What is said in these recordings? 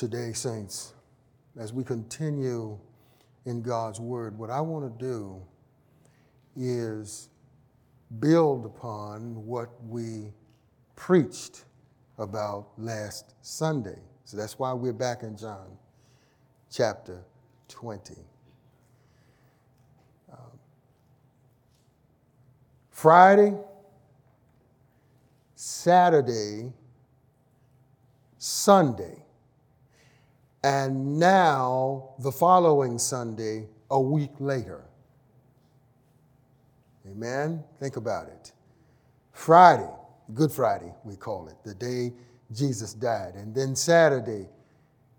today, saints, as we continue in God's Word, what I want to do is build upon what we preached about last Sunday. So that's why we're back in John chapter 20. Um, Friday, Saturday, Sunday, and now the following Sunday, a week later. Amen? Think about it. Friday, Good Friday, we call it, the day Jesus died. And then Saturday,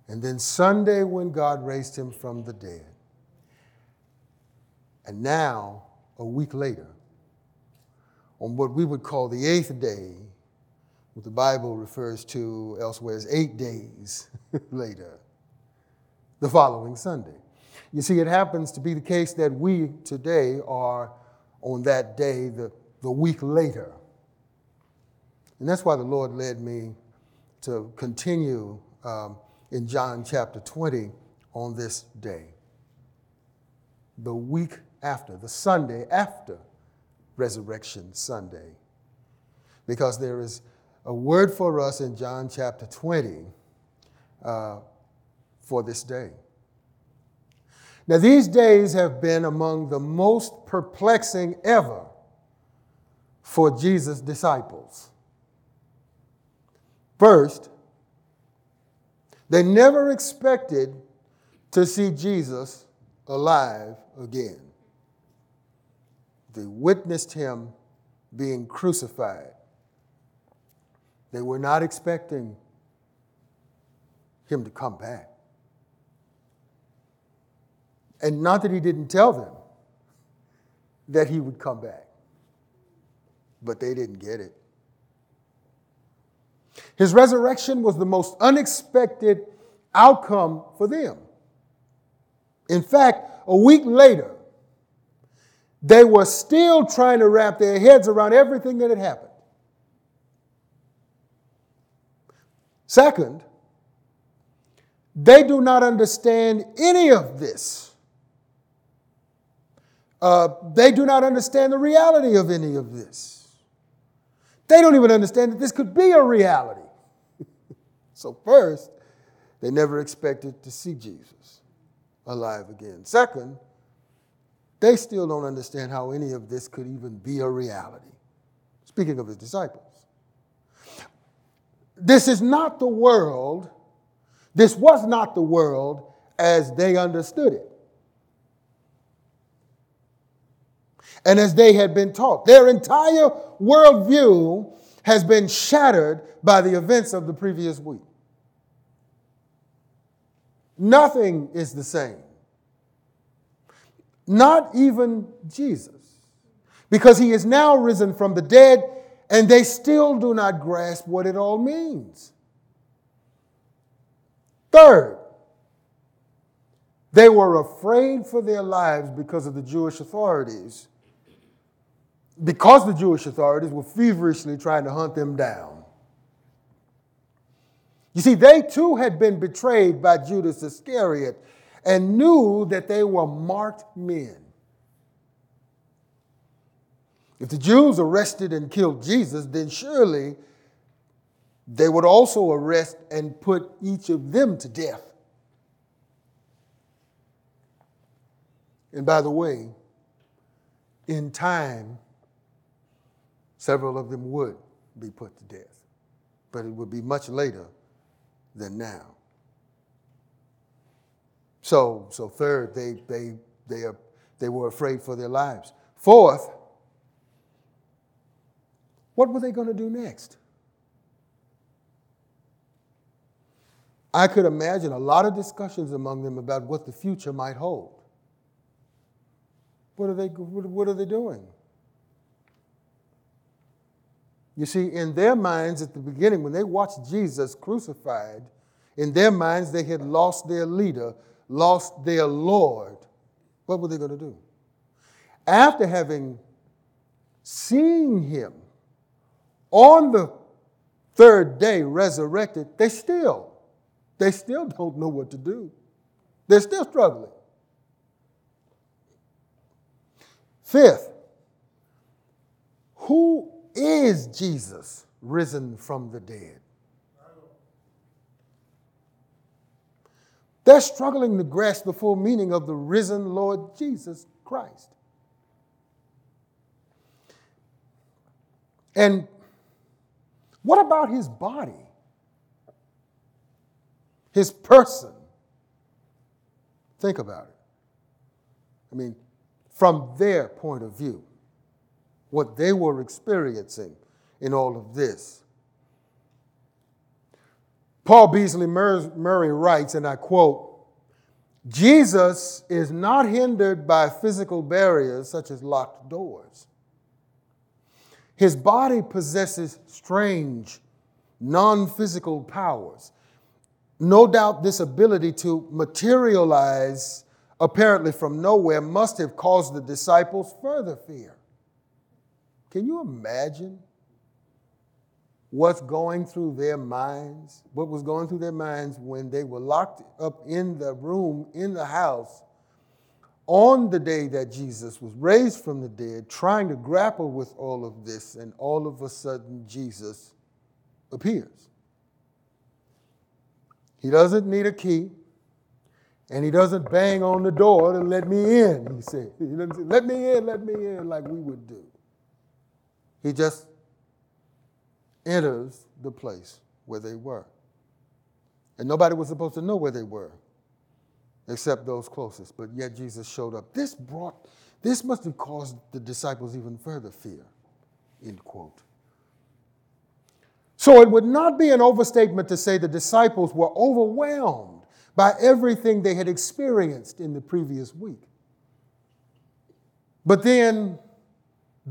and then Sunday when God raised him from the dead. And now, a week later, on what we would call the eighth day, what the Bible refers to elsewhere as eight days later, the following Sunday. You see, it happens to be the case that we today are on that day, the, the week later. And that's why the Lord led me to continue um, in John chapter 20 on this day. The week after, the Sunday after Resurrection Sunday. Because there is a word for us in John chapter 20 uh, for this day. Now, these days have been among the most perplexing ever for Jesus' disciples. First, they never expected to see Jesus alive again. They witnessed him being crucified. They were not expecting him to come back. And not that he didn't tell them that he would come back, but they didn't get it. His resurrection was the most unexpected outcome for them. In fact, a week later, they were still trying to wrap their heads around everything that had happened. Second, they do not understand any of this. Uh, they do not understand the reality of any of this. They don't even understand that this could be a reality. so, first, they never expected to see Jesus alive again. Second, they still don't understand how any of this could even be a reality. Speaking of his disciples, this is not the world, this was not the world as they understood it. And as they had been taught, their entire worldview has been shattered by the events of the previous week. Nothing is the same. Not even Jesus. Because he is now risen from the dead, and they still do not grasp what it all means. Third, they were afraid for their lives because of the Jewish authorities. Because the Jewish authorities were feverishly trying to hunt them down. You see, they too had been betrayed by Judas Iscariot and knew that they were marked men. If the Jews arrested and killed Jesus, then surely they would also arrest and put each of them to death. And by the way, in time, several of them would be put to death, but it would be much later than now. So, so third, they, they, they, are, they were afraid for their lives. Fourth, what were they going to do next? I could imagine a lot of discussions among them about what the future might hold. What are they, what are they doing? You see, in their minds at the beginning, when they watched Jesus crucified, in their minds they had lost their leader, lost their Lord. What were they going to do? After having seen him on the third day resurrected, they still They still don't know what to do. They're still struggling. Fifth, who is Jesus risen from the dead? They're struggling to grasp the full meaning of the risen Lord Jesus Christ. And what about his body? His person? Think about it. I mean, from their point of view, what they were experiencing in all of this. Paul Beasley Murray writes, and I quote, Jesus is not hindered by physical barriers such as locked doors. His body possesses strange, non physical powers. No doubt this ability to materialize apparently from nowhere must have caused the disciples further fear. Can you imagine what's going through their minds? What was going through their minds when they were locked up in the room, in the house, on the day that Jesus was raised from the dead, trying to grapple with all of this, and all of a sudden Jesus appears. He doesn't need a key, and he doesn't bang on the door to let me in, he said. Let me in, let me in, like we would do. He just enters the place where they were. And nobody was supposed to know where they were except those closest. But yet Jesus showed up. This brought, this must have caused the disciples even further fear, end quote. So it would not be an overstatement to say the disciples were overwhelmed by everything they had experienced in the previous week. But then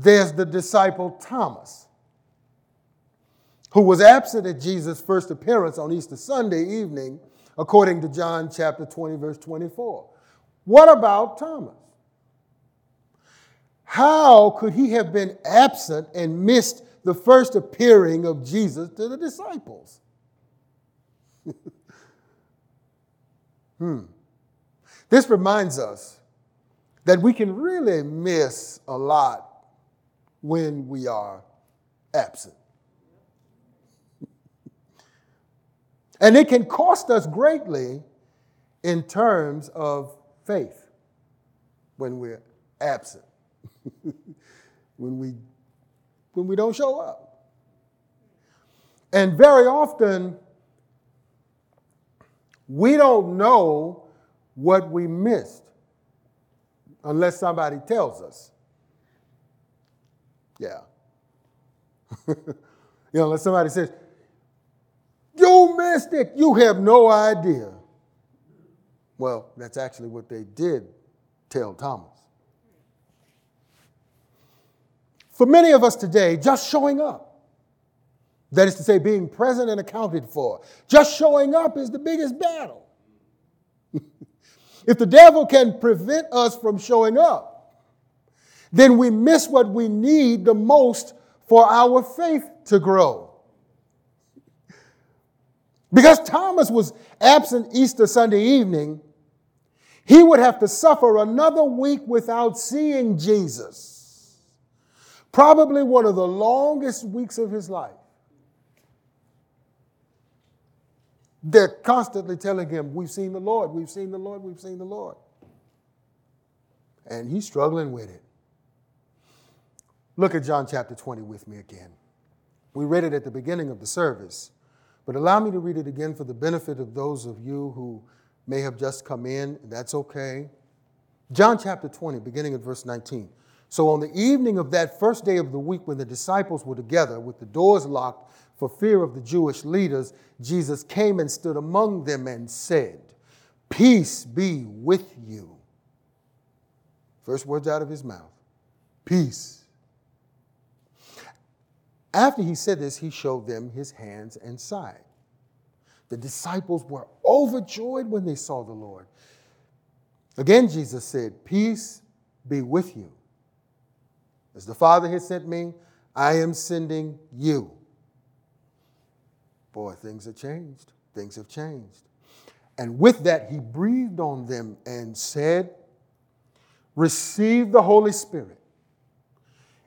there's the disciple Thomas, who was absent at Jesus' first appearance on Easter Sunday evening, according to John chapter 20, verse 24. What about Thomas? How could he have been absent and missed the first appearing of Jesus to the disciples? hmm. This reminds us that we can really miss a lot when we are absent. and it can cost us greatly in terms of faith when we're absent, when, we, when we don't show up. And very often, we don't know what we missed unless somebody tells us. Yeah. you know, unless somebody says, You missed it. You have no idea. Well, that's actually what they did tell Thomas. For many of us today, just showing up, that is to say, being present and accounted for, just showing up is the biggest battle. if the devil can prevent us from showing up, then we miss what we need the most for our faith to grow. Because Thomas was absent Easter Sunday evening, he would have to suffer another week without seeing Jesus. Probably one of the longest weeks of his life. They're constantly telling him, We've seen the Lord, we've seen the Lord, we've seen the Lord. And he's struggling with it. Look at John chapter 20 with me again. We read it at the beginning of the service, but allow me to read it again for the benefit of those of you who may have just come in. That's okay. John chapter 20, beginning at verse 19. So on the evening of that first day of the week, when the disciples were together with the doors locked for fear of the Jewish leaders, Jesus came and stood among them and said, Peace be with you. First words out of his mouth Peace after he said this, he showed them his hands and side. The disciples were overjoyed when they saw the Lord. Again, Jesus said, Peace be with you. As the Father has sent me, I am sending you. Boy, things have changed. Things have changed. And with that, he breathed on them and said, Receive the Holy Spirit.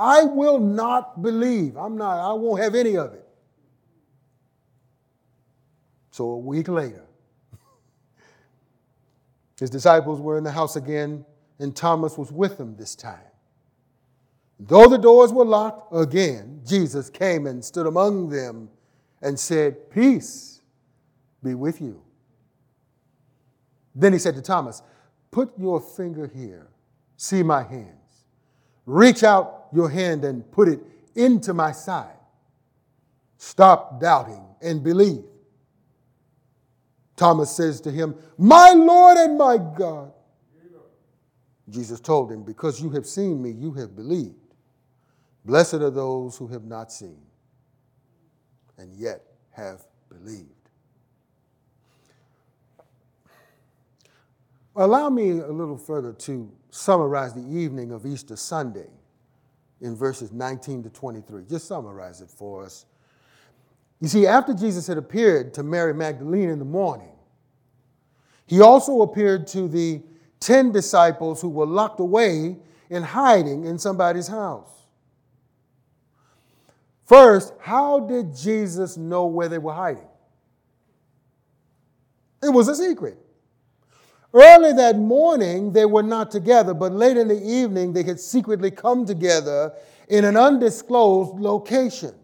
I will not believe. I'm not, I won't have any of it. So a week later, his disciples were in the house again, and Thomas was with them this time. Though the doors were locked again, Jesus came and stood among them and said, Peace be with you. Then he said to Thomas, Put your finger here, see my hands. Reach out your hand and put it into my side. Stop doubting and believe. Thomas says to him, My Lord and my God. Jesus told him, Because you have seen me, you have believed. Blessed are those who have not seen and yet have believed. Allow me a little further to summarize the evening of Easter Sunday in verses 19 to 23. Just summarize it for us. You see, after Jesus had appeared to Mary Magdalene in the morning, he also appeared to the 10 disciples who were locked away in hiding in somebody's house. First, how did Jesus know where they were hiding? It was a secret. Early that morning, they were not together, but late in the evening, they had secretly come together in an undisclosed location.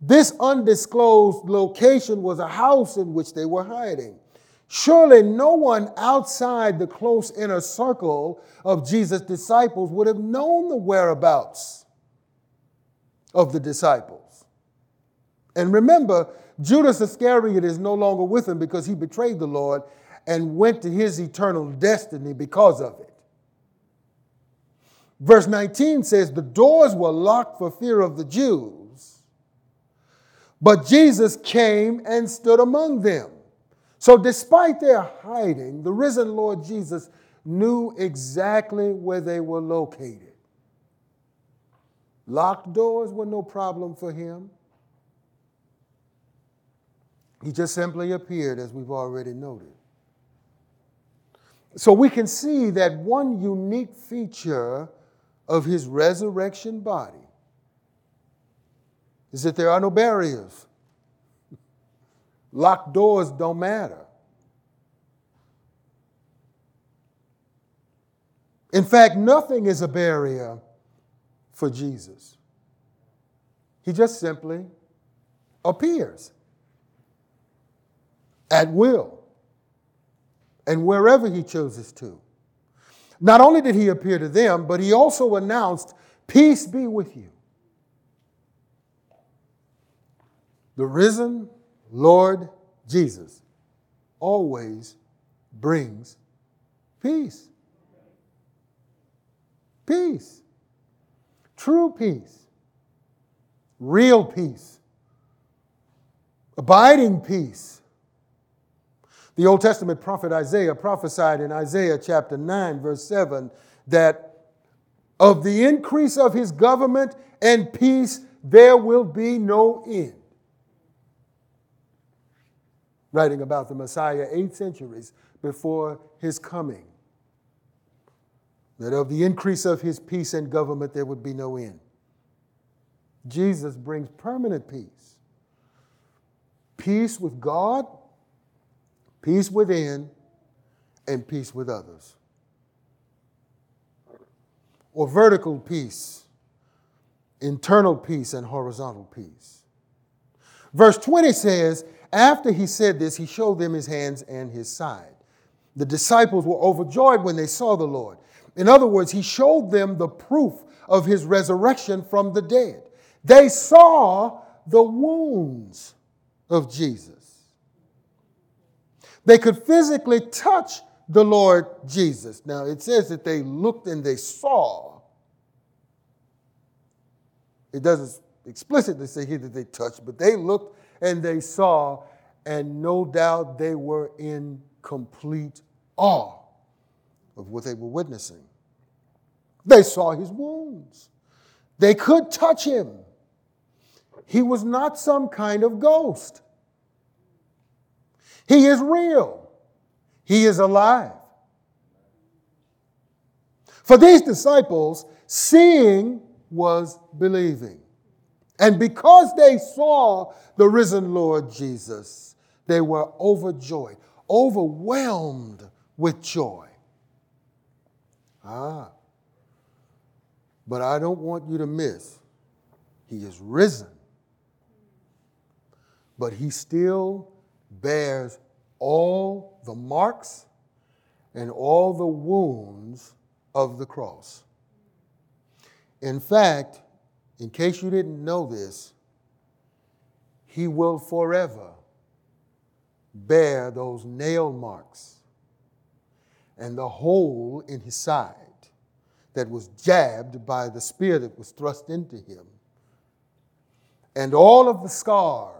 This undisclosed location was a house in which they were hiding. Surely no one outside the close inner circle of Jesus' disciples would have known the whereabouts of the disciples. And remember, Judas Iscariot is no longer with him because he betrayed the Lord and went to his eternal destiny because of it. Verse 19 says, The doors were locked for fear of the Jews, but Jesus came and stood among them. So, despite their hiding, the risen Lord Jesus knew exactly where they were located. Locked doors were no problem for him. He just simply appeared, as we've already noted. So we can see that one unique feature of his resurrection body is that there are no barriers. Locked doors don't matter. In fact, nothing is a barrier for Jesus. He just simply appears at will and wherever he chooses to. Not only did he appear to them, but he also announced, Peace be with you. The risen Lord Jesus always brings peace. Peace true peace, real peace, abiding peace. The Old Testament prophet Isaiah prophesied in Isaiah chapter 9, verse 7, that of the increase of his government and peace there will be no end. Writing about the Messiah eight centuries before his coming that of the increase of his peace and government there would be no end. Jesus brings permanent peace peace with God, peace within, and peace with others. Or vertical peace, internal peace, and horizontal peace. Verse 20 says, After he said this, he showed them his hands and his side. The disciples were overjoyed when they saw the Lord. In other words, he showed them the proof of his resurrection from the dead. They saw the wounds of Jesus. They could physically touch the Lord Jesus. Now, it says that they looked and they saw. It doesn't explicitly say here that they touched, but they looked and they saw, and no doubt they were in complete awe of what they were witnessing. They saw his wounds, they could touch him. He was not some kind of ghost. He is real. He is alive. For these disciples, seeing was believing. And because they saw the risen Lord Jesus, they were overjoyed, overwhelmed with joy. Ah. But I don't want you to miss, he is risen. But he still bears all the marks and all the wounds of the cross. In fact, in case you didn't know this, he will forever bear those nail marks and the hole in his side that was jabbed by the spear that was thrust into him, and all of the scars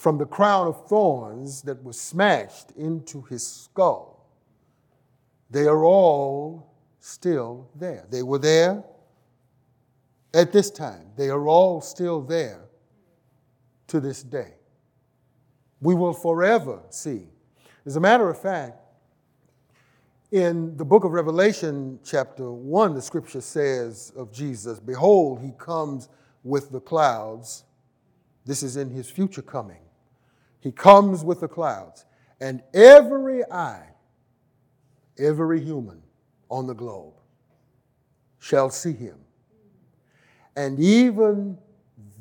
from the crown of thorns that was smashed into his skull. They are all still there. They were there at this time. They are all still there to this day. We will forever see. As a matter of fact, in the book of Revelation, chapter 1, the scripture says of Jesus, Behold, he comes with the clouds. This is in his future coming. He comes with the clouds, and every eye, every human on the globe shall see him. And even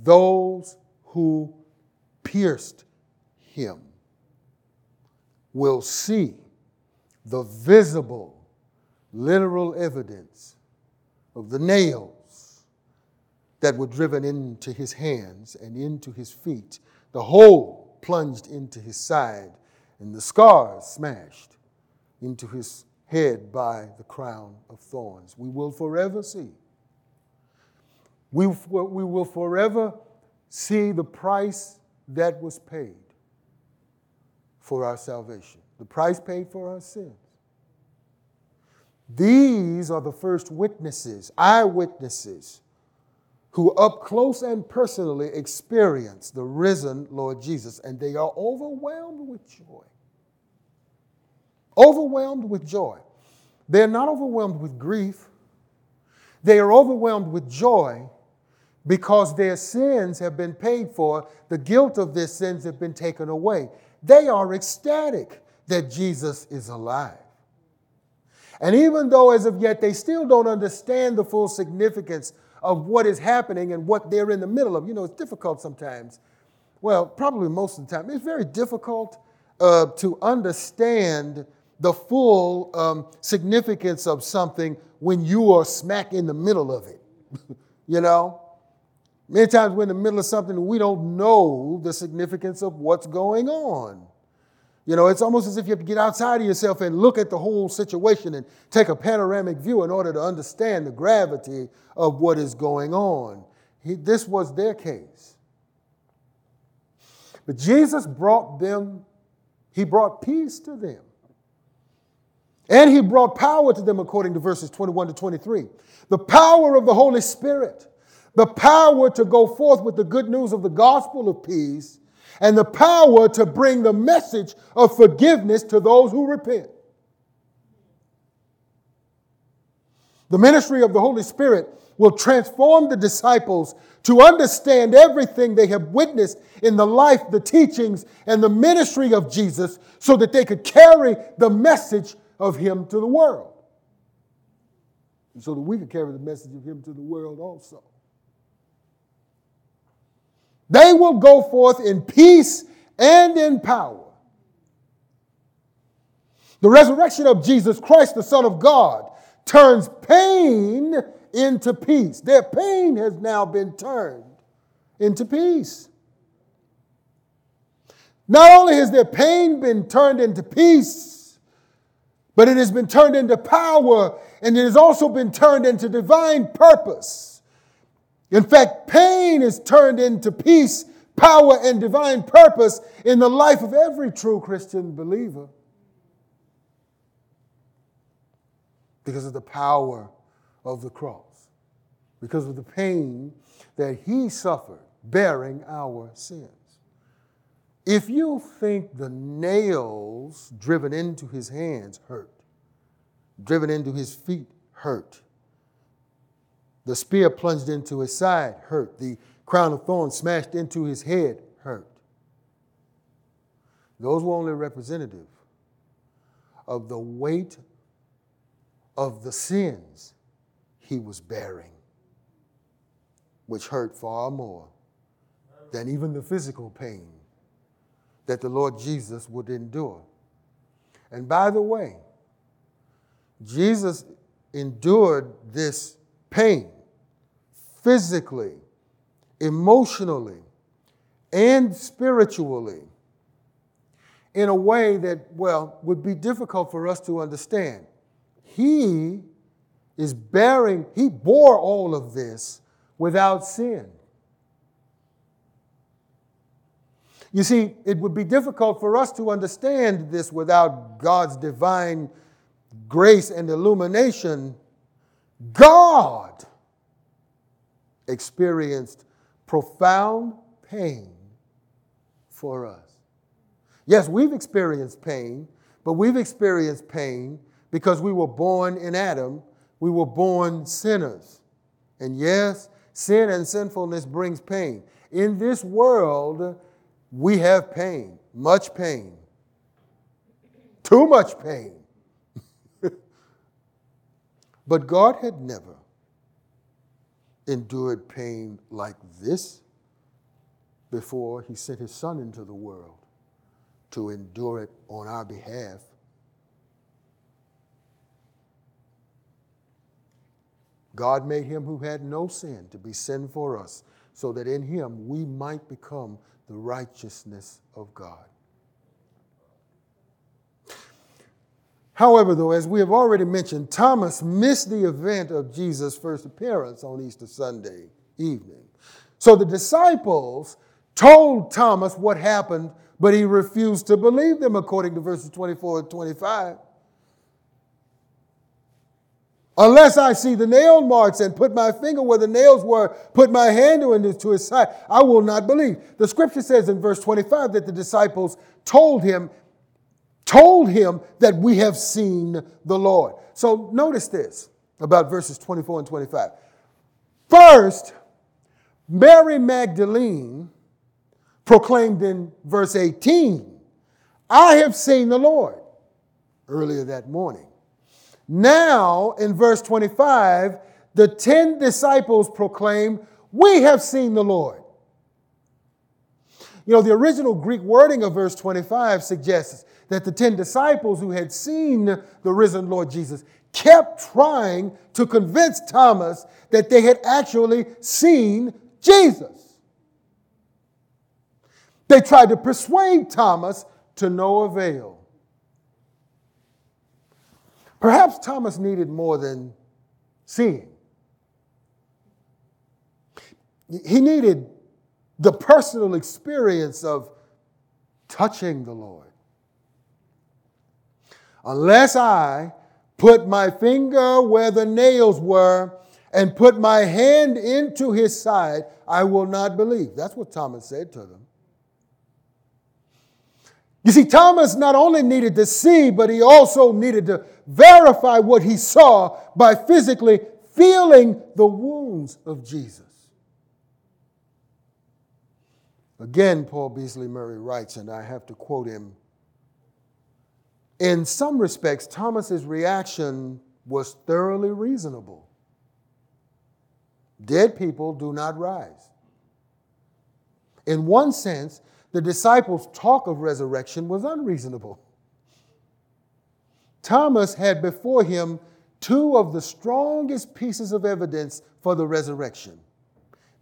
those who pierced him will see the visible, literal evidence of the nails that were driven into his hands and into his feet, the hole plunged into his side, and the scars smashed into his head by the crown of thorns. We will forever see. We, we will forever see the price that was paid for our salvation, the price paid for our sins. These are the first witnesses, eyewitnesses who up close and personally experience the risen Lord Jesus, and they are overwhelmed with joy. Overwhelmed with joy. They're not overwhelmed with grief. They are overwhelmed with joy because their sins have been paid for, the guilt of their sins have been taken away. They are ecstatic that Jesus is alive. And even though, as of yet, they still don't understand the full significance of what is happening and what they're in the middle of. You know, it's difficult sometimes. Well, probably most of the time. It's very difficult uh, to understand the full um, significance of something when you are smack in the middle of it. you know? Many times we're in the middle of something we don't know the significance of what's going on. You know, it's almost as if you have to get outside of yourself and look at the whole situation and take a panoramic view in order to understand the gravity of what is going on. He, this was their case. But Jesus brought them, He brought peace to them. And He brought power to them, according to verses 21 to 23. The power of the Holy Spirit, the power to go forth with the good news of the gospel of peace and the power to bring the message of forgiveness to those who repent. The ministry of the Holy Spirit will transform the disciples to understand everything they have witnessed in the life, the teachings, and the ministry of Jesus so that they could carry the message of Him to the world. And so that we could carry the message of Him to the world also. They will go forth in peace and in power. The resurrection of Jesus Christ, the Son of God, turns pain into peace. Their pain has now been turned into peace. Not only has their pain been turned into peace, but it has been turned into power and it has also been turned into divine purpose. In fact, pain is turned into peace, power, and divine purpose in the life of every true Christian believer because of the power of the cross, because of the pain that he suffered bearing our sins. If you think the nails driven into his hands hurt, driven into his feet hurt, the spear plunged into his side hurt, the crown of thorns smashed into his head hurt, those were only representative of the weight of the sins he was bearing, which hurt far more than even the physical pain that the Lord Jesus would endure. And by the way, Jesus endured this pain physically, emotionally, and spiritually in a way that, well, would be difficult for us to understand. He is bearing, he bore all of this without sin. You see, it would be difficult for us to understand this without God's divine grace and illumination. God experienced profound pain for us. Yes, we've experienced pain, but we've experienced pain because we were born in Adam. We were born sinners. And yes, sin and sinfulness brings pain. In this world, we have pain, much pain, too much pain. but God had never endured pain like this before he sent his son into the world to endure it on our behalf. God made him who had no sin to be sin for us, so that in him we might become the righteousness of God. However, though, as we have already mentioned, Thomas missed the event of Jesus' first appearance on Easter Sunday evening. So the disciples told Thomas what happened, but he refused to believe them, according to verses 24 and 25. Unless I see the nail marks and put my finger where the nails were, put my hand into his side, I will not believe. The scripture says in verse 25 that the disciples told him, told him that we have seen the Lord. So notice this about verses 24 and 25. First, Mary Magdalene proclaimed in verse 18, I have seen the Lord earlier that morning. Now, in verse 25, the 10 disciples proclaim, We have seen the Lord. You know, the original Greek wording of verse 25 suggests that the 10 disciples who had seen the risen Lord Jesus kept trying to convince Thomas that they had actually seen Jesus. They tried to persuade Thomas to no avail. Perhaps Thomas needed more than seeing. He needed the personal experience of touching the Lord. Unless I put my finger where the nails were and put my hand into his side, I will not believe. That's what Thomas said to them. You see, Thomas not only needed to see, but he also needed to verify what he saw by physically feeling the wounds of Jesus. Again, Paul Beasley Murray writes, and I have to quote him In some respects, Thomas's reaction was thoroughly reasonable. Dead people do not rise. In one sense, the disciples' talk of resurrection was unreasonable. Thomas had before him two of the strongest pieces of evidence for the resurrection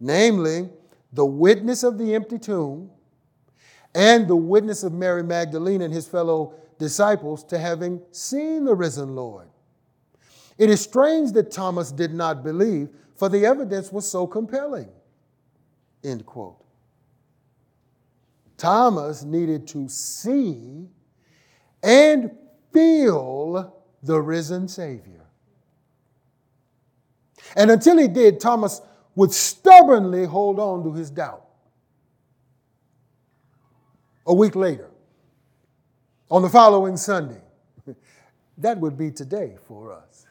namely, the witness of the empty tomb and the witness of Mary Magdalene and his fellow disciples to having seen the risen Lord. It is strange that Thomas did not believe, for the evidence was so compelling. End quote. Thomas needed to see and feel the risen Savior. And until he did, Thomas would stubbornly hold on to his doubt. A week later, on the following Sunday, that would be today for us,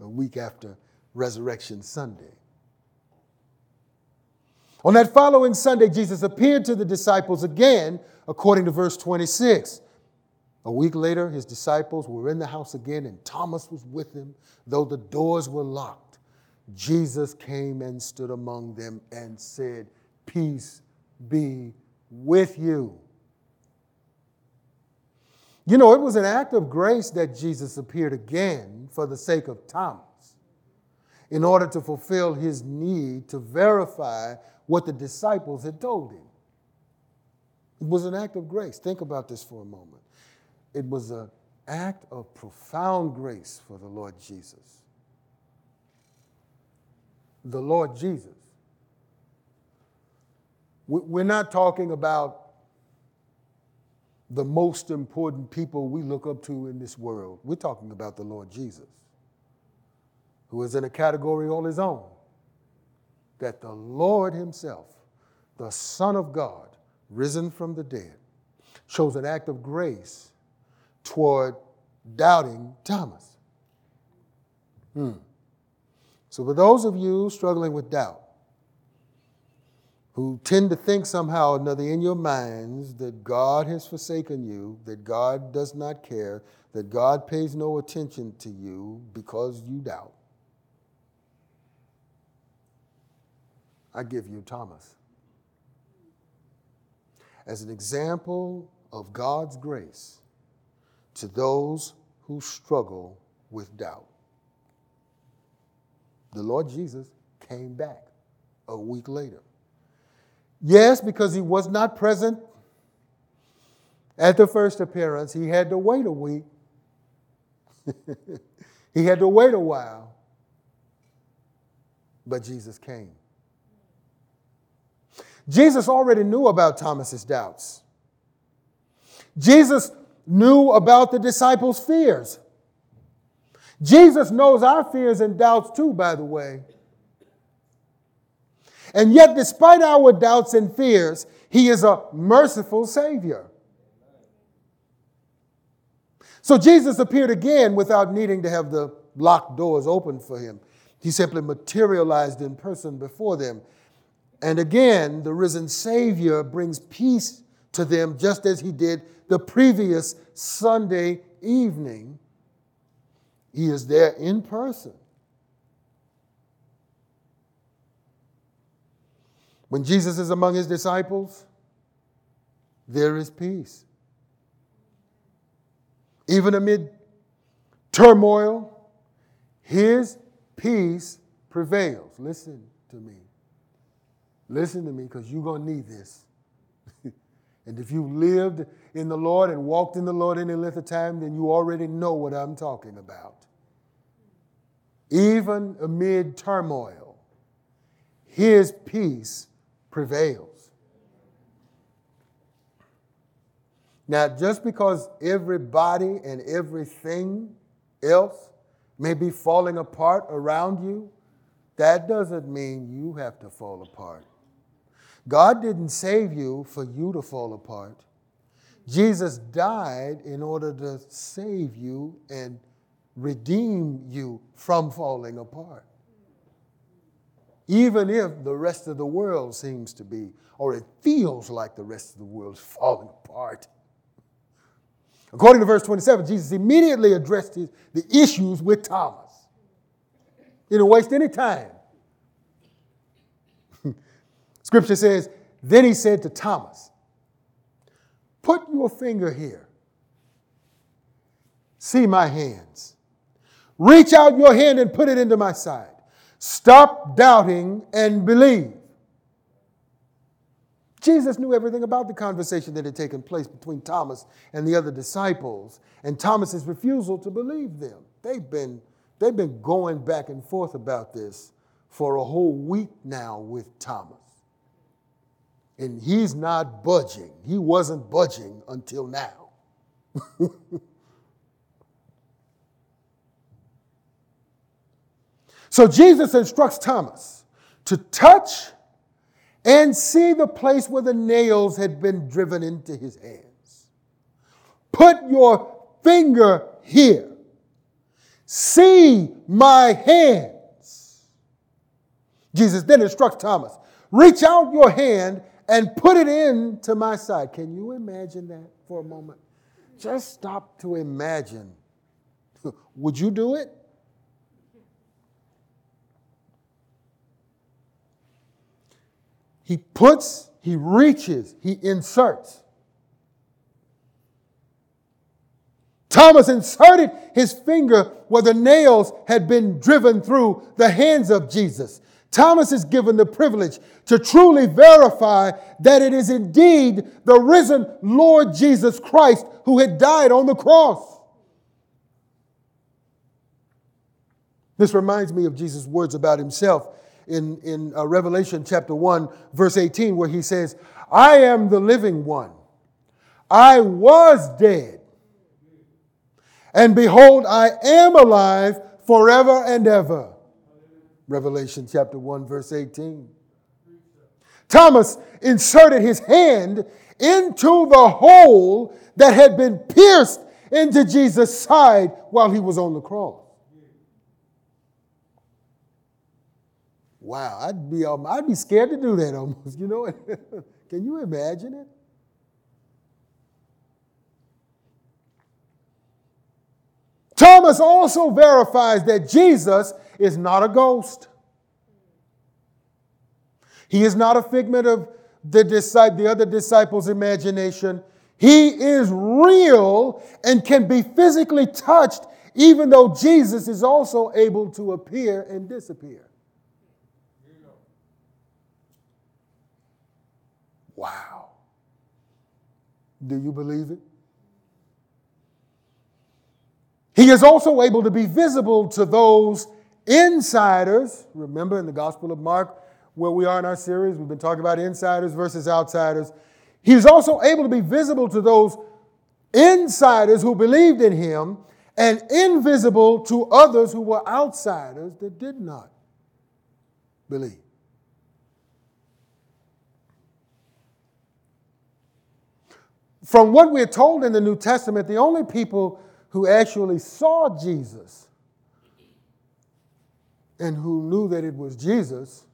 a week after Resurrection Sunday. On that following Sunday, Jesus appeared to the disciples again, according to verse 26. A week later, his disciples were in the house again, and Thomas was with them, though the doors were locked. Jesus came and stood among them and said, Peace be with you. You know, it was an act of grace that Jesus appeared again for the sake of Thomas, in order to fulfill his need to verify what the disciples had told him. It was an act of grace. Think about this for a moment. It was an act of profound grace for the Lord Jesus. The Lord Jesus. We're not talking about the most important people we look up to in this world. We're talking about the Lord Jesus, who is in a category all his own. That the Lord Himself, the Son of God, risen from the dead, shows an act of grace toward doubting Thomas. Hmm. So, for those of you struggling with doubt, who tend to think somehow or another in your minds that God has forsaken you, that God does not care, that God pays no attention to you because you doubt. I give you Thomas as an example of God's grace to those who struggle with doubt. The Lord Jesus came back a week later. Yes, because he was not present at the first appearance, he had to wait a week. he had to wait a while. But Jesus came. Jesus already knew about Thomas's doubts. Jesus knew about the disciples' fears. Jesus knows our fears and doubts too, by the way. And yet, despite our doubts and fears, He is a merciful Savior. So Jesus appeared again without needing to have the locked doors open for him. He simply materialized in person before them. And again, the risen Savior brings peace to them just as he did the previous Sunday evening. He is there in person. When Jesus is among his disciples, there is peace. Even amid turmoil, his peace prevails. Listen to me. Listen to me because you're going to need this. and if you lived in the Lord and walked in the Lord any length of time, then you already know what I'm talking about. Even amid turmoil, his peace prevails. Now, just because everybody and everything else may be falling apart around you, that doesn't mean you have to fall apart. God didn't save you for you to fall apart. Jesus died in order to save you and redeem you from falling apart even if the rest of the world seems to be, or it feels like the rest of the world is falling apart. According to verse 27, Jesus immediately addressed his, the issues with Thomas. He didn't waste any time. Scripture says, Then he said to Thomas, Put your finger here. See my hands. Reach out your hand and put it into my side. Stop doubting and believe. Jesus knew everything about the conversation that had taken place between Thomas and the other disciples and Thomas's refusal to believe them. They've been, they've been going back and forth about this for a whole week now with Thomas. And he's not budging. He wasn't budging until now. so Jesus instructs Thomas to touch and see the place where the nails had been driven into his hands. Put your finger here. See my hands. Jesus then instructs Thomas reach out your hand and put it into my side. Can you imagine that for a moment? Just stop to imagine. Would you do it? He puts, he reaches, he inserts. Thomas inserted his finger where the nails had been driven through the hands of Jesus. Thomas is given the privilege to truly verify that it is indeed the risen Lord Jesus Christ who had died on the cross. This reminds me of Jesus' words about himself in, in uh, Revelation chapter 1, verse 18, where he says, I am the living one. I was dead. And behold, I am alive forever and ever. Revelation chapter 1, verse 18. Thomas inserted his hand into the hole that had been pierced into Jesus' side while he was on the cross. Wow, I'd be, um, I'd be scared to do that almost, you know? Can you imagine it? Thomas also verifies that Jesus is not a ghost. He is not a figment of the, the other disciples' imagination. He is real and can be physically touched, even though Jesus is also able to appear and disappear. Wow. Do you believe it? He is also able to be visible to those insiders. Remember in the Gospel of Mark, where we are in our series, we've been talking about insiders versus outsiders. He is also able to be visible to those insiders who believed in him and invisible to others who were outsiders that did not believe. From what we're told in the New Testament, the only people who actually saw Jesus and who knew that it was Jesus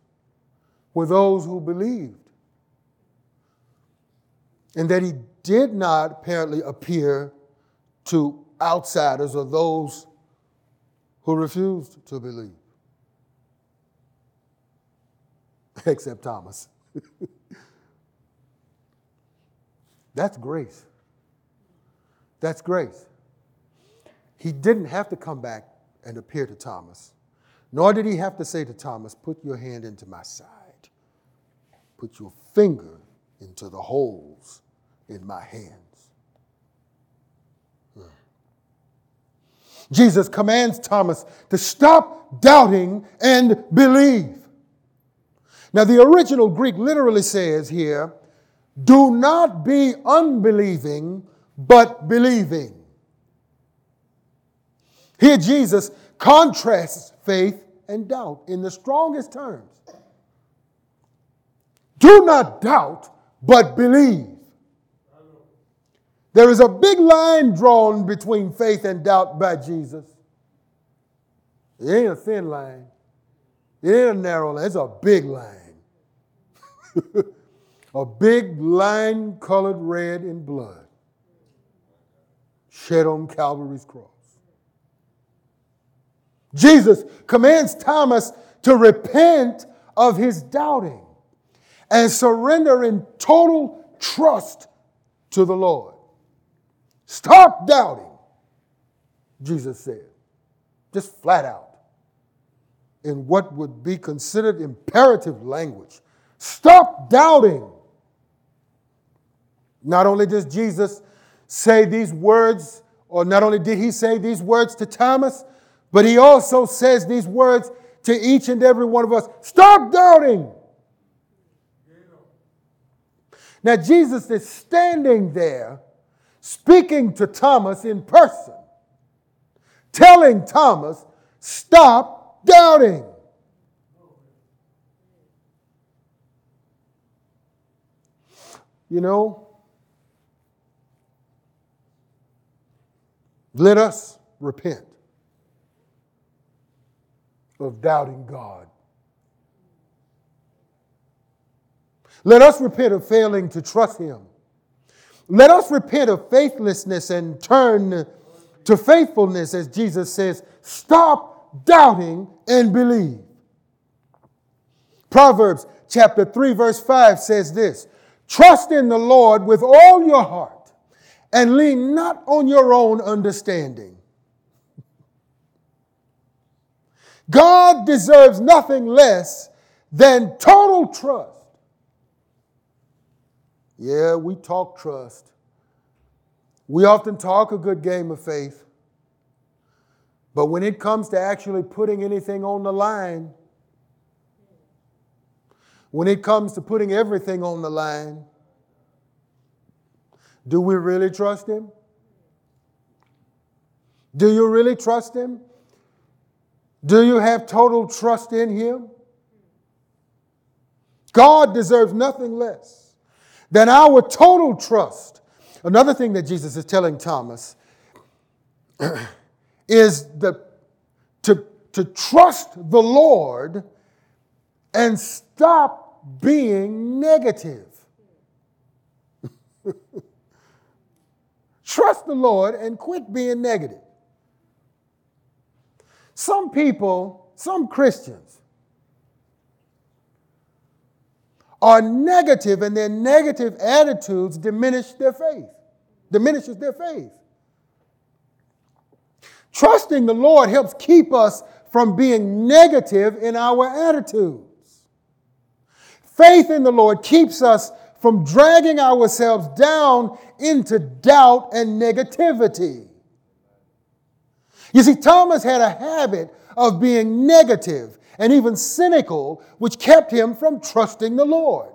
were those who believed. And that he did not apparently appear to outsiders or those who refused to believe, except Thomas. That's grace. That's grace. He didn't have to come back and appear to Thomas, nor did he have to say to Thomas, Put your hand into my side, put your finger into the holes in my hands. Hmm. Jesus commands Thomas to stop doubting and believe. Now, the original Greek literally says here, do not be unbelieving, but believing. Here, Jesus contrasts faith and doubt in the strongest terms. Do not doubt, but believe. There is a big line drawn between faith and doubt by Jesus. It ain't a thin line, it ain't a narrow line, it's a big line. a big line colored red in blood shed on Calvary's cross. Jesus commands Thomas to repent of his doubting and surrender in total trust to the Lord. Stop doubting, Jesus said, just flat out, in what would be considered imperative language. Stop doubting Not only does Jesus say these words, or not only did he say these words to Thomas, but he also says these words to each and every one of us Stop doubting. Now, Jesus is standing there speaking to Thomas in person, telling Thomas, Stop doubting. You know, let us repent of doubting God. Let us repent of failing to trust Him. Let us repent of faithlessness and turn to faithfulness, as Jesus says, stop doubting and believe. Proverbs chapter 3, verse 5 says this Trust in the Lord with all your heart and lean not on your own understanding. God deserves nothing less than total trust. Yeah, we talk trust. We often talk a good game of faith. But when it comes to actually putting anything on the line, when it comes to putting everything on the line, do we really trust Him? Do you really trust Him? Do you have total trust in Him? God deserves nothing less than our total trust. Another thing that Jesus is telling Thomas is the, to, to trust the Lord and stop being negative. trust the Lord and quit being negative. Some people, some Christians, are negative and their negative attitudes diminish their faith, diminishes their faith. Trusting the Lord helps keep us from being negative in our attitudes. Faith in the Lord keeps us from dragging ourselves down into doubt and negativity. You see, Thomas had a habit of being negative and even cynical, which kept him from trusting the Lord.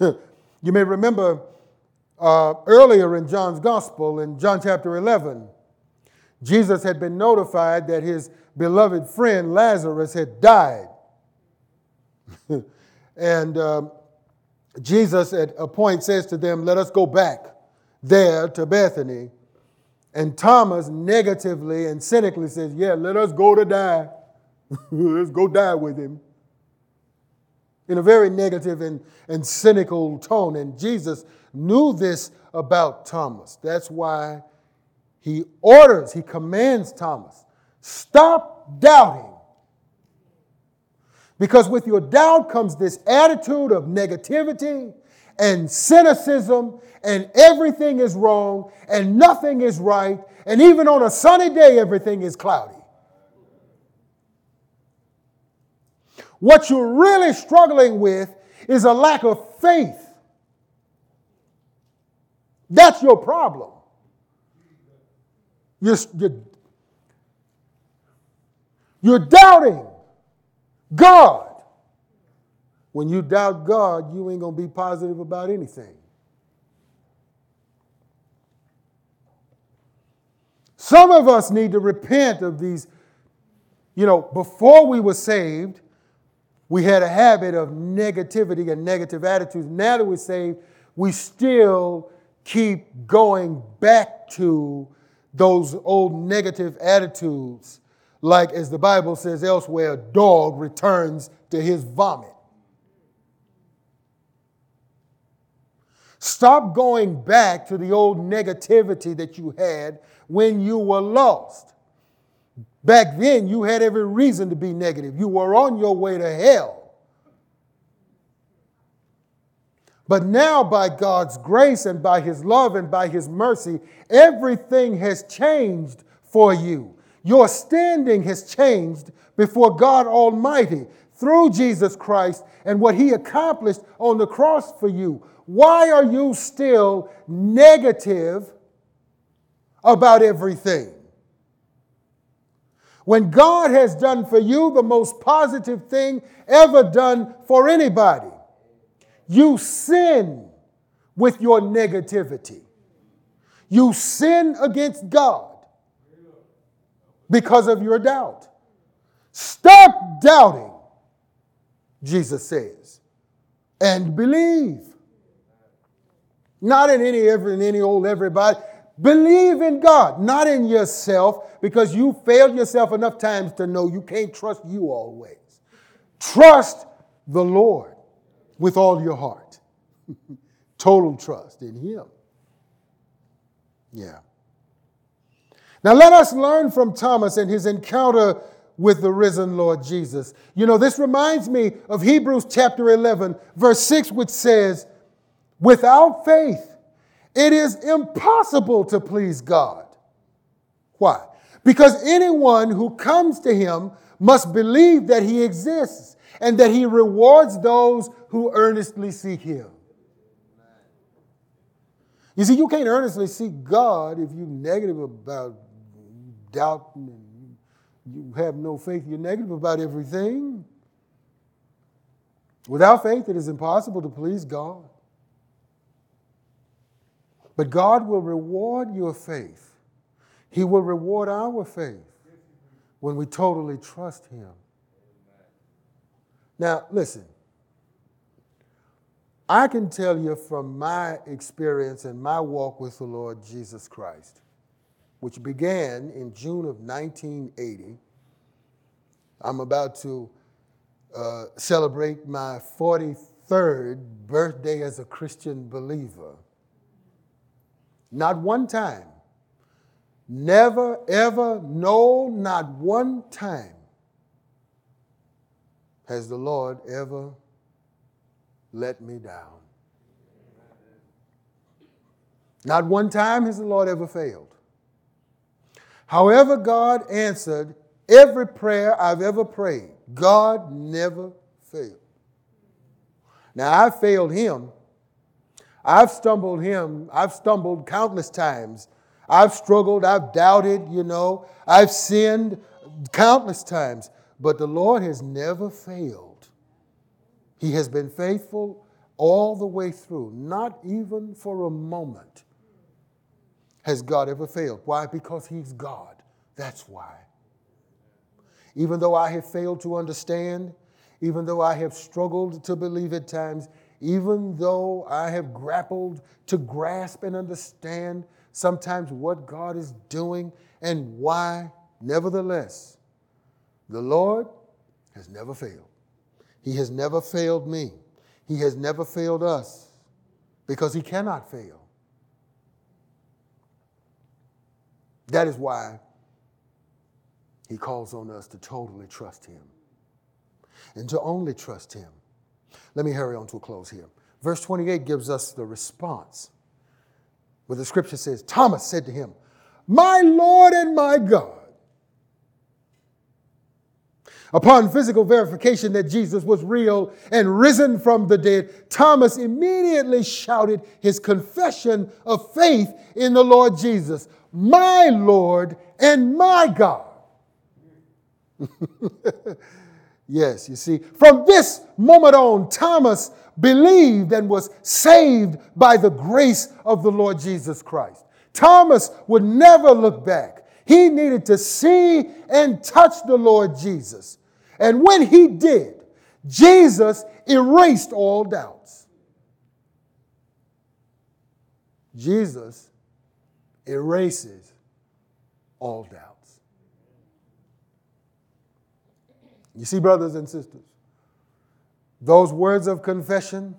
you may remember uh, earlier in John's Gospel, in John chapter 11, Jesus had been notified that his beloved friend Lazarus had died. and um, Jesus at a point says to them, Let us go back there to Bethany. And Thomas negatively and cynically says, Yeah, let us go to die. Let's go die with him. In a very negative and, and cynical tone. And Jesus knew this about Thomas. That's why he orders, he commands Thomas, stop doubting. Because with your doubt comes this attitude of negativity and cynicism and everything is wrong and nothing is right, and even on a sunny day, everything is cloudy. What you're really struggling with is a lack of faith. That's your problem. You're, you're, you're doubting God. When you doubt God, you ain't going to be positive about anything. Some of us need to repent of these. You know, before we were saved, we had a habit of negativity and negative attitudes. Now that we're saved, we still keep going back to those old negative attitudes. Like, as the Bible says elsewhere, a dog returns to his vomit. Stop going back to the old negativity that you had when you were lost. Back then, you had every reason to be negative. You were on your way to hell. But now, by God's grace and by His love and by His mercy, everything has changed for you. Your standing has changed before God Almighty. through Jesus Christ and what he accomplished on the cross for you. Why are you still negative about everything? When God has done for you the most positive thing ever done for anybody, you sin with your negativity. You sin against God because of your doubt. Stop doubting, Jesus says, and believe. Not in any every in any old everybody. Believe in God, not in yourself, because you failed yourself enough times to know you can't trust you always. Trust the Lord with all your heart. Total trust in Him. Yeah. Now let us learn from Thomas and his encounter with the risen Lord Jesus. You know, this reminds me of Hebrews chapter 11, verse 6, which says, Without faith, it is impossible to please God. Why? Because anyone who comes to him must believe that he exists and that he rewards those who earnestly seek him. You see, you can't earnestly seek God if you're negative about doubt and you have no faith, you're negative about everything. Without faith, it is impossible to please God. But God will reward your faith. He will reward our faith when we totally trust Him. Now, listen. I can tell you from my experience and my walk with the Lord Jesus Christ, which began in June of 1980. I'm about to uh, celebrate my 43rd birthday as a Christian believer. Not one time, never, ever, no, not one time has the Lord ever let me down. Not one time has the Lord ever failed. However, God answered every prayer I've ever prayed. God never failed. Now, I failed Him. I've stumbled Him. I've stumbled countless times. I've struggled. I've doubted, you know. I've sinned countless times. But the Lord has never failed. He has been faithful all the way through, not even for a moment has God ever failed. Why? Because He's God. That's why. Even though I have failed to understand, even though I have struggled to believe at times, even though I have grappled to grasp and understand sometimes what God is doing and why, nevertheless, the Lord has never failed. He has never failed me. He has never failed us because He cannot fail. That is why He calls on us to totally trust Him and to only trust Him. Let me hurry on to a close here. Verse 28 gives us the response where the scripture says, Thomas said to him, My Lord and my God. Upon physical verification that Jesus was real and risen from the dead, Thomas immediately shouted his confession of faith in the Lord Jesus, My Lord and my God. yes, you see, from this moment on, Thomas believed and was saved by the grace of the Lord Jesus Christ. Thomas would never look back. He needed to see and touch the Lord Jesus. And when he did, Jesus erased all doubts. Jesus erases all doubts. You see, brothers and sisters, those words of confession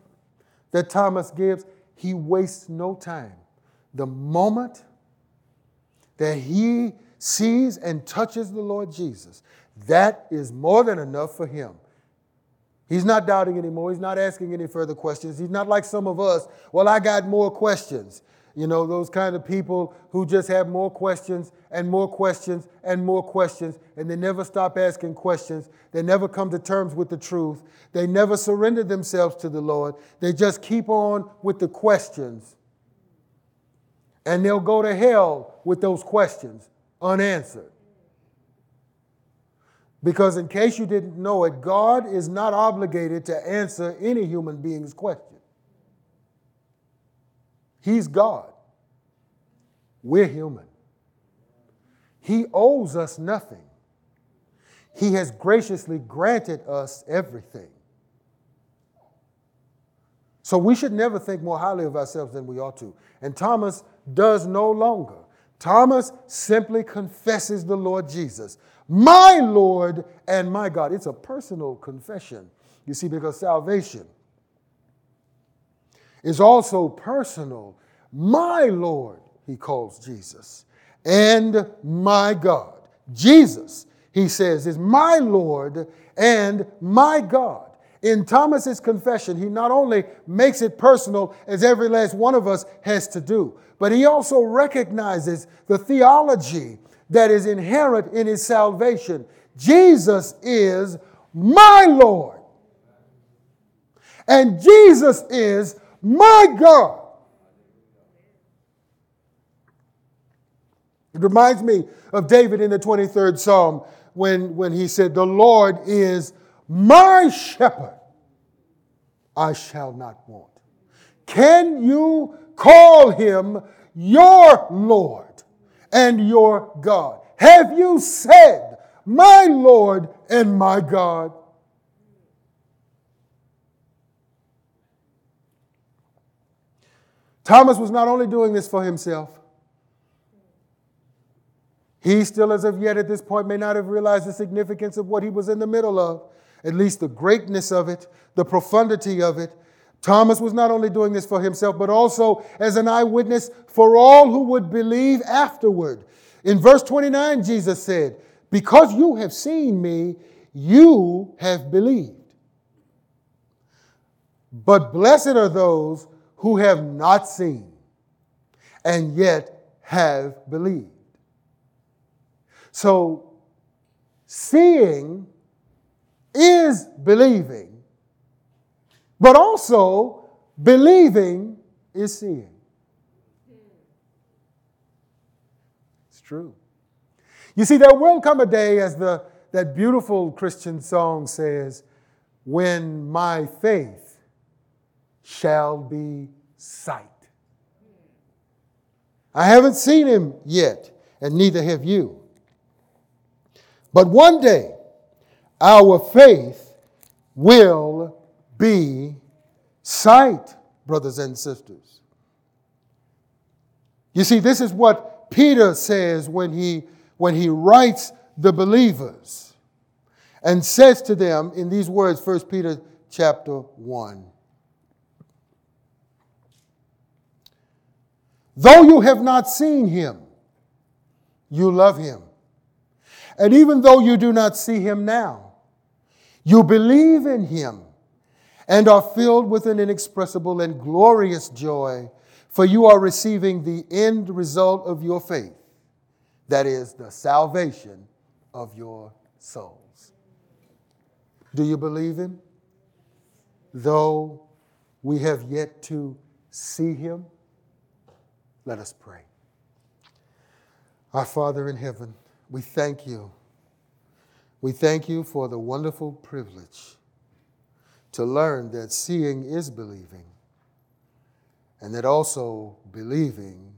that Thomas gives, he wastes no time. The moment that he sees and touches the Lord Jesus, that is more than enough for him. He's not doubting anymore. He's not asking any further questions. He's not like some of us. Well, I got more questions. You know, those kind of people who just have more questions and more questions and more questions, and they never stop asking questions. They never come to terms with the truth. They never surrender themselves to the Lord. They just keep on with the questions. And they'll go to hell with those questions unanswered. Because, in case you didn't know it, God is not obligated to answer any human being's question. He's God. We're human. He owes us nothing. He has graciously granted us everything. So we should never think more highly of ourselves than we ought to. And Thomas does no longer. Thomas simply confesses the Lord Jesus, my Lord and my God. It's a personal confession, you see, because salvation is also personal. My Lord, he calls Jesus, and my God. Jesus, he says, is my Lord and my God. In Thomas's confession, he not only makes it personal, as every last one of us has to do, but he also recognizes the theology that is inherent in his salvation. Jesus is my Lord, and Jesus is my God. It reminds me of David in the 23rd Psalm when, when he said, The Lord is my shepherd, I shall not want. Can you call him your Lord and your God? Have you said, My Lord and my God? Thomas was not only doing this for himself, he still, as of yet at this point, may not have realized the significance of what he was in the middle of, at least the greatness of it, the profundity of it. Thomas was not only doing this for himself, but also as an eyewitness for all who would believe afterward. In verse 29, Jesus said, Because you have seen me, you have believed. But blessed are those who have not seen and yet have believed. So, seeing is believing, but also believing is seeing. It's true. You see, there will come a day, as the, that beautiful Christian song says, when my faith shall be sight. I haven't seen him yet, and neither have you. But one day, our faith will be sight, brothers and sisters. You see, this is what Peter says when he, when he writes the believers and says to them in these words, 1 Peter chapter 1. Though you have not seen him, you love him. And even though you do not see him now, you believe in him and are filled with an inexpressible and glorious joy, for you are receiving the end result of your faith, that is, the salvation of your souls. Do you believe him? Though we have yet to see him? Let us pray. Our Father in heaven, we thank you. We thank you for the wonderful privilege to learn that seeing is believing, and that also believing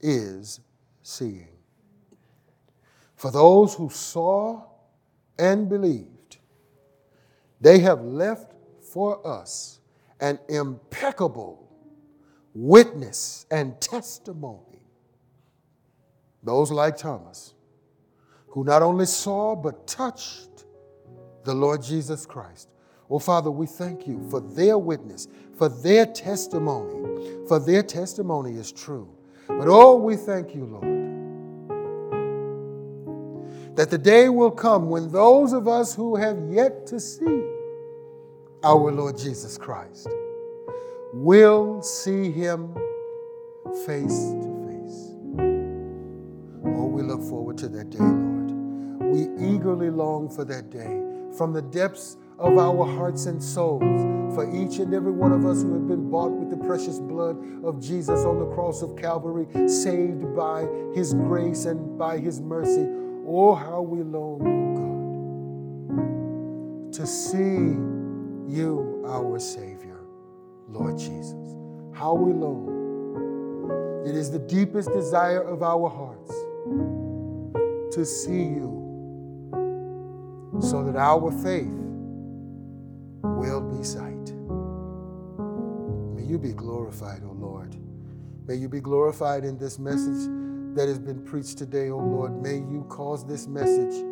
is seeing. For those who saw and believed, they have left for us an impeccable witness and testimony. Those like Thomas, who not only saw but touched the Lord Jesus Christ. Oh, Father, we thank you for their witness, for their testimony, for their testimony is true. But oh, we thank you, Lord, that the day will come when those of us who have yet to see our Lord Jesus Christ will see him face to face. Oh, we look forward to that day, Lord. We eagerly long for that day from the depths of our hearts and souls for each and every one of us who have been bought with the precious blood of Jesus on the cross of Calvary, saved by his grace and by his mercy. Oh, how we long, God, to see you, our Savior, Lord Jesus. How we long. It is the deepest desire of our hearts to see you so that our faith will be sight. May you be glorified, O Lord. May you be glorified in this message that has been preached today, O Lord. May you cause this message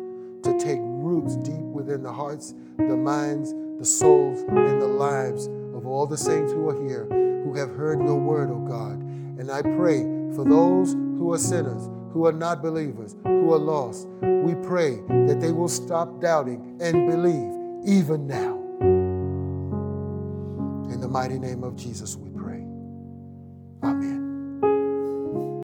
to take roots deep within the hearts, the minds, the souls, and the lives of all the saints who are here, who have heard your word, O God. And I pray for those who are sinners, who are not believers, who are lost. We pray that they will stop doubting and believe even now. The mighty name of Jesus, we pray. Amen.